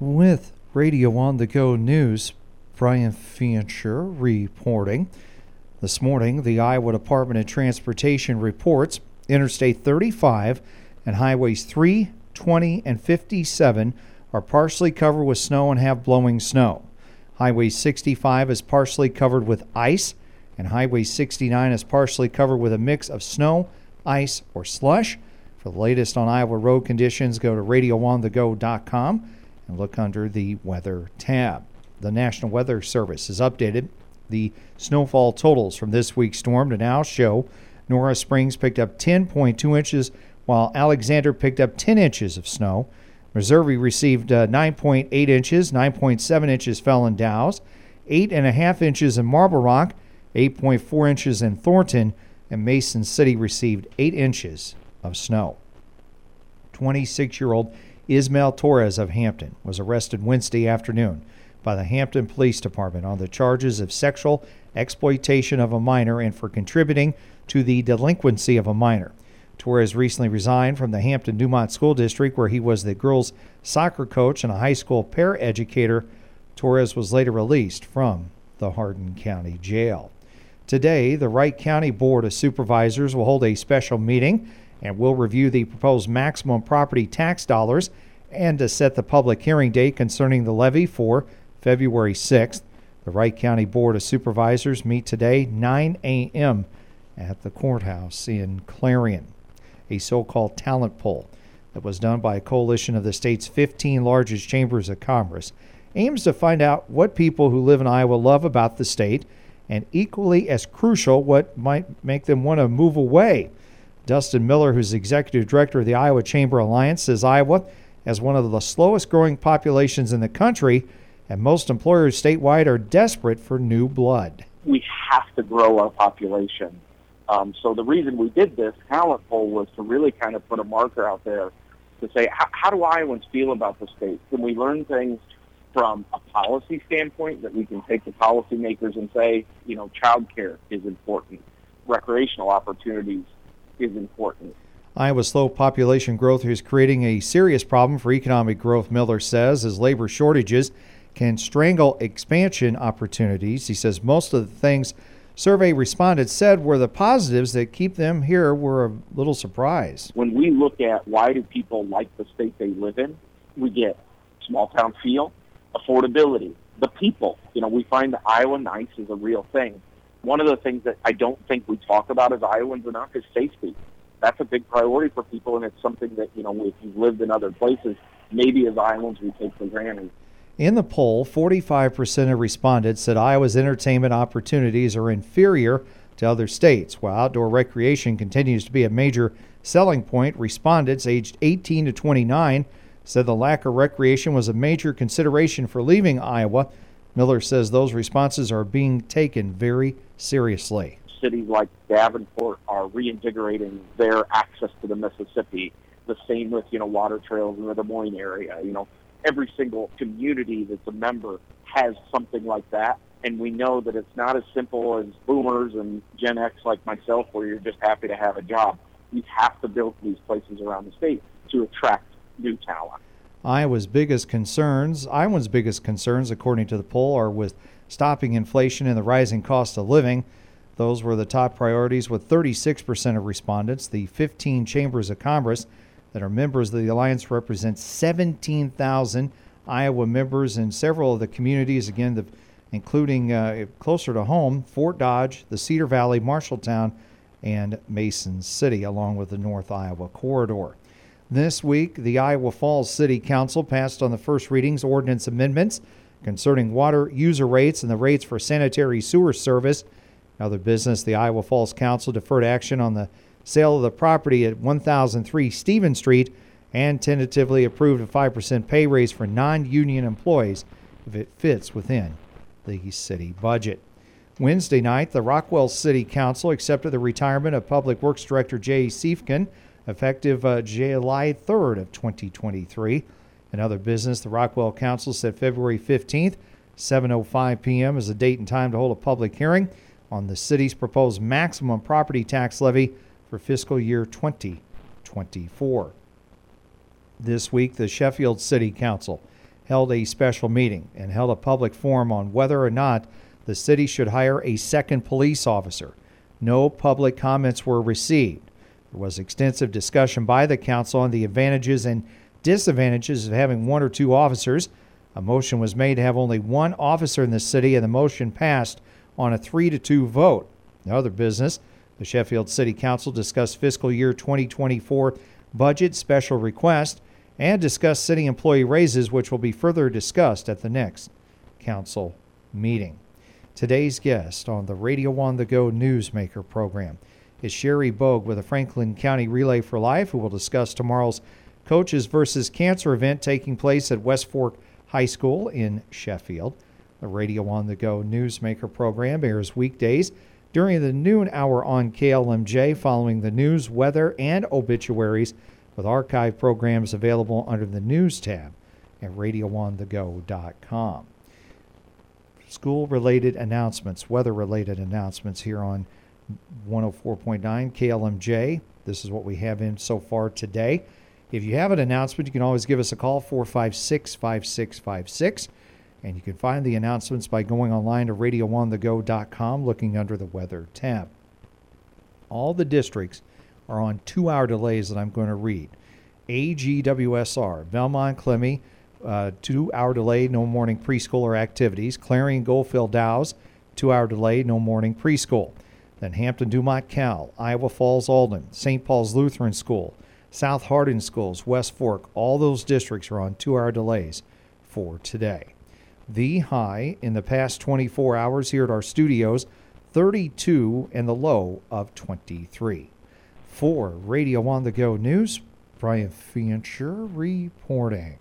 With Radio on the Go News, Brian Fincher reporting. This morning, the Iowa Department of Transportation reports Interstate 35 and Highways 3, 20, and 57 are partially covered with snow and have blowing snow. Highway 65 is partially covered with ice, and Highway 69 is partially covered with a mix of snow, ice, or slush. For the latest on Iowa road conditions, go to radioonthego.com and look under the weather tab. The National Weather Service has updated the snowfall totals from this week's storm to now show Nora Springs picked up 10.2 inches, while Alexander picked up 10 inches of snow. Missouri received uh, 9.8 inches, 9.7 inches fell in Dows, 8.5 inches in Marble Rock, 8.4 inches in Thornton, and Mason City received 8 inches of snow. 26 year old Ismael Torres of Hampton was arrested Wednesday afternoon by the Hampton Police Department on the charges of sexual exploitation of a minor and for contributing to the delinquency of a minor. Torres recently resigned from the Hampton Dumont School District, where he was the girls' soccer coach and a high school paraeducator. Torres was later released from the Hardin County Jail. Today, the Wright County Board of Supervisors will hold a special meeting and will review the proposed maximum property tax dollars and to set the public hearing date concerning the levy for February 6th. The Wright County Board of Supervisors meet today 9 a.m. at the courthouse in Clarion. A so-called talent poll that was done by a coalition of the state's 15 largest chambers of commerce aims to find out what people who live in Iowa love about the state and equally as crucial what might make them want to move away Dustin Miller, who's executive director of the Iowa Chamber Alliance, says Iowa has one of the slowest growing populations in the country, and most employers statewide are desperate for new blood. We have to grow our population. Um, so the reason we did this talent poll was to really kind of put a marker out there to say, how, do Iowans feel about the state? Can we learn things from a policy standpoint that we can take to policymakers and say, you know, childcare is important, recreational opportunities is important. Iowa's slow population growth is creating a serious problem for economic growth, Miller says, as labor shortages can strangle expansion opportunities. He says most of the things survey respondents said were the positives that keep them here were a little surprise. When we look at why do people like the state they live in, we get small town feel, affordability, the people. You know, we find that Iowa nice is a real thing one of the things that I don't think we talk about as Iowans enough is safety. That's a big priority for people, and it's something that, you know, if you've lived in other places, maybe as Iowans we take for granted. In the poll, 45% of respondents said Iowa's entertainment opportunities are inferior to other states. While outdoor recreation continues to be a major selling point, respondents aged 18 to 29 said the lack of recreation was a major consideration for leaving Iowa. Miller says those responses are being taken very seriously. Cities like Davenport are reinvigorating their access to the Mississippi. The same with, you know, water trails in the Des Moines area. You know, every single community that's a member has something like that. And we know that it's not as simple as boomers and Gen X like myself where you're just happy to have a job. You have to build these places around the state to attract new talent. Iowa's biggest concerns, Iowa's biggest concerns, according to the poll, are with stopping inflation and the rising cost of living. Those were the top priorities, with 36% of respondents. The 15 chambers of commerce that are members of the alliance represent 17,000 Iowa members in several of the communities, again, the, including uh, closer to home, Fort Dodge, the Cedar Valley, Marshalltown, and Mason City, along with the North Iowa Corridor. This week, the Iowa Falls City Council passed on the first readings ordinance amendments concerning water user rates and the rates for sanitary sewer service. Other business, the Iowa Falls Council deferred action on the sale of the property at 1003 Stephen Street and tentatively approved a 5% pay raise for non union employees if it fits within the city budget. Wednesday night, the Rockwell City Council accepted the retirement of Public Works Director Jay Siefken effective uh, July 3rd of 2023. In other business, the Rockwell Council said February 15th, 7:05 p.m. is the date and time to hold a public hearing on the city's proposed maximum property tax levy for fiscal year 2024. This week, the Sheffield City Council held a special meeting and held a public forum on whether or not the city should hire a second police officer. No public comments were received. There was extensive discussion by the council on the advantages and disadvantages of having one or two officers. A motion was made to have only one officer in the city, and the motion passed on a 3 to 2 vote. Other business, the Sheffield City Council discussed fiscal year 2024 budget special request and discussed city employee raises, which will be further discussed at the next council meeting. Today's guest on the Radio on the Go Newsmaker program is Sherry Bogue with the Franklin County Relay for Life, who will discuss tomorrow's Coaches versus Cancer event taking place at West Fork High School in Sheffield. The Radio on the Go Newsmaker program airs weekdays during the noon hour on KLMJ following the news, weather, and obituaries, with archive programs available under the News tab at radioonthego.com. School related announcements, weather related announcements here on 104.9 KLMJ. This is what we have in so far today. If you have an announcement, you can always give us a call 456 5656. And you can find the announcements by going online to radioonthego.com, looking under the weather tab. All the districts are on two hour delays that I'm going to read. AGWSR, Belmond Klemme, uh, two hour delay, no morning preschool or activities. Clarion Goldfield Dows, two hour delay, no morning preschool. Then Hampton Dumont Cal, Iowa Falls Alden, St. Paul's Lutheran School, South Hardin Schools, West Fork, all those districts are on two hour delays for today. The high in the past 24 hours here at our studios, 32 and the low of 23. For Radio on the Go News, Brian Fancher reporting.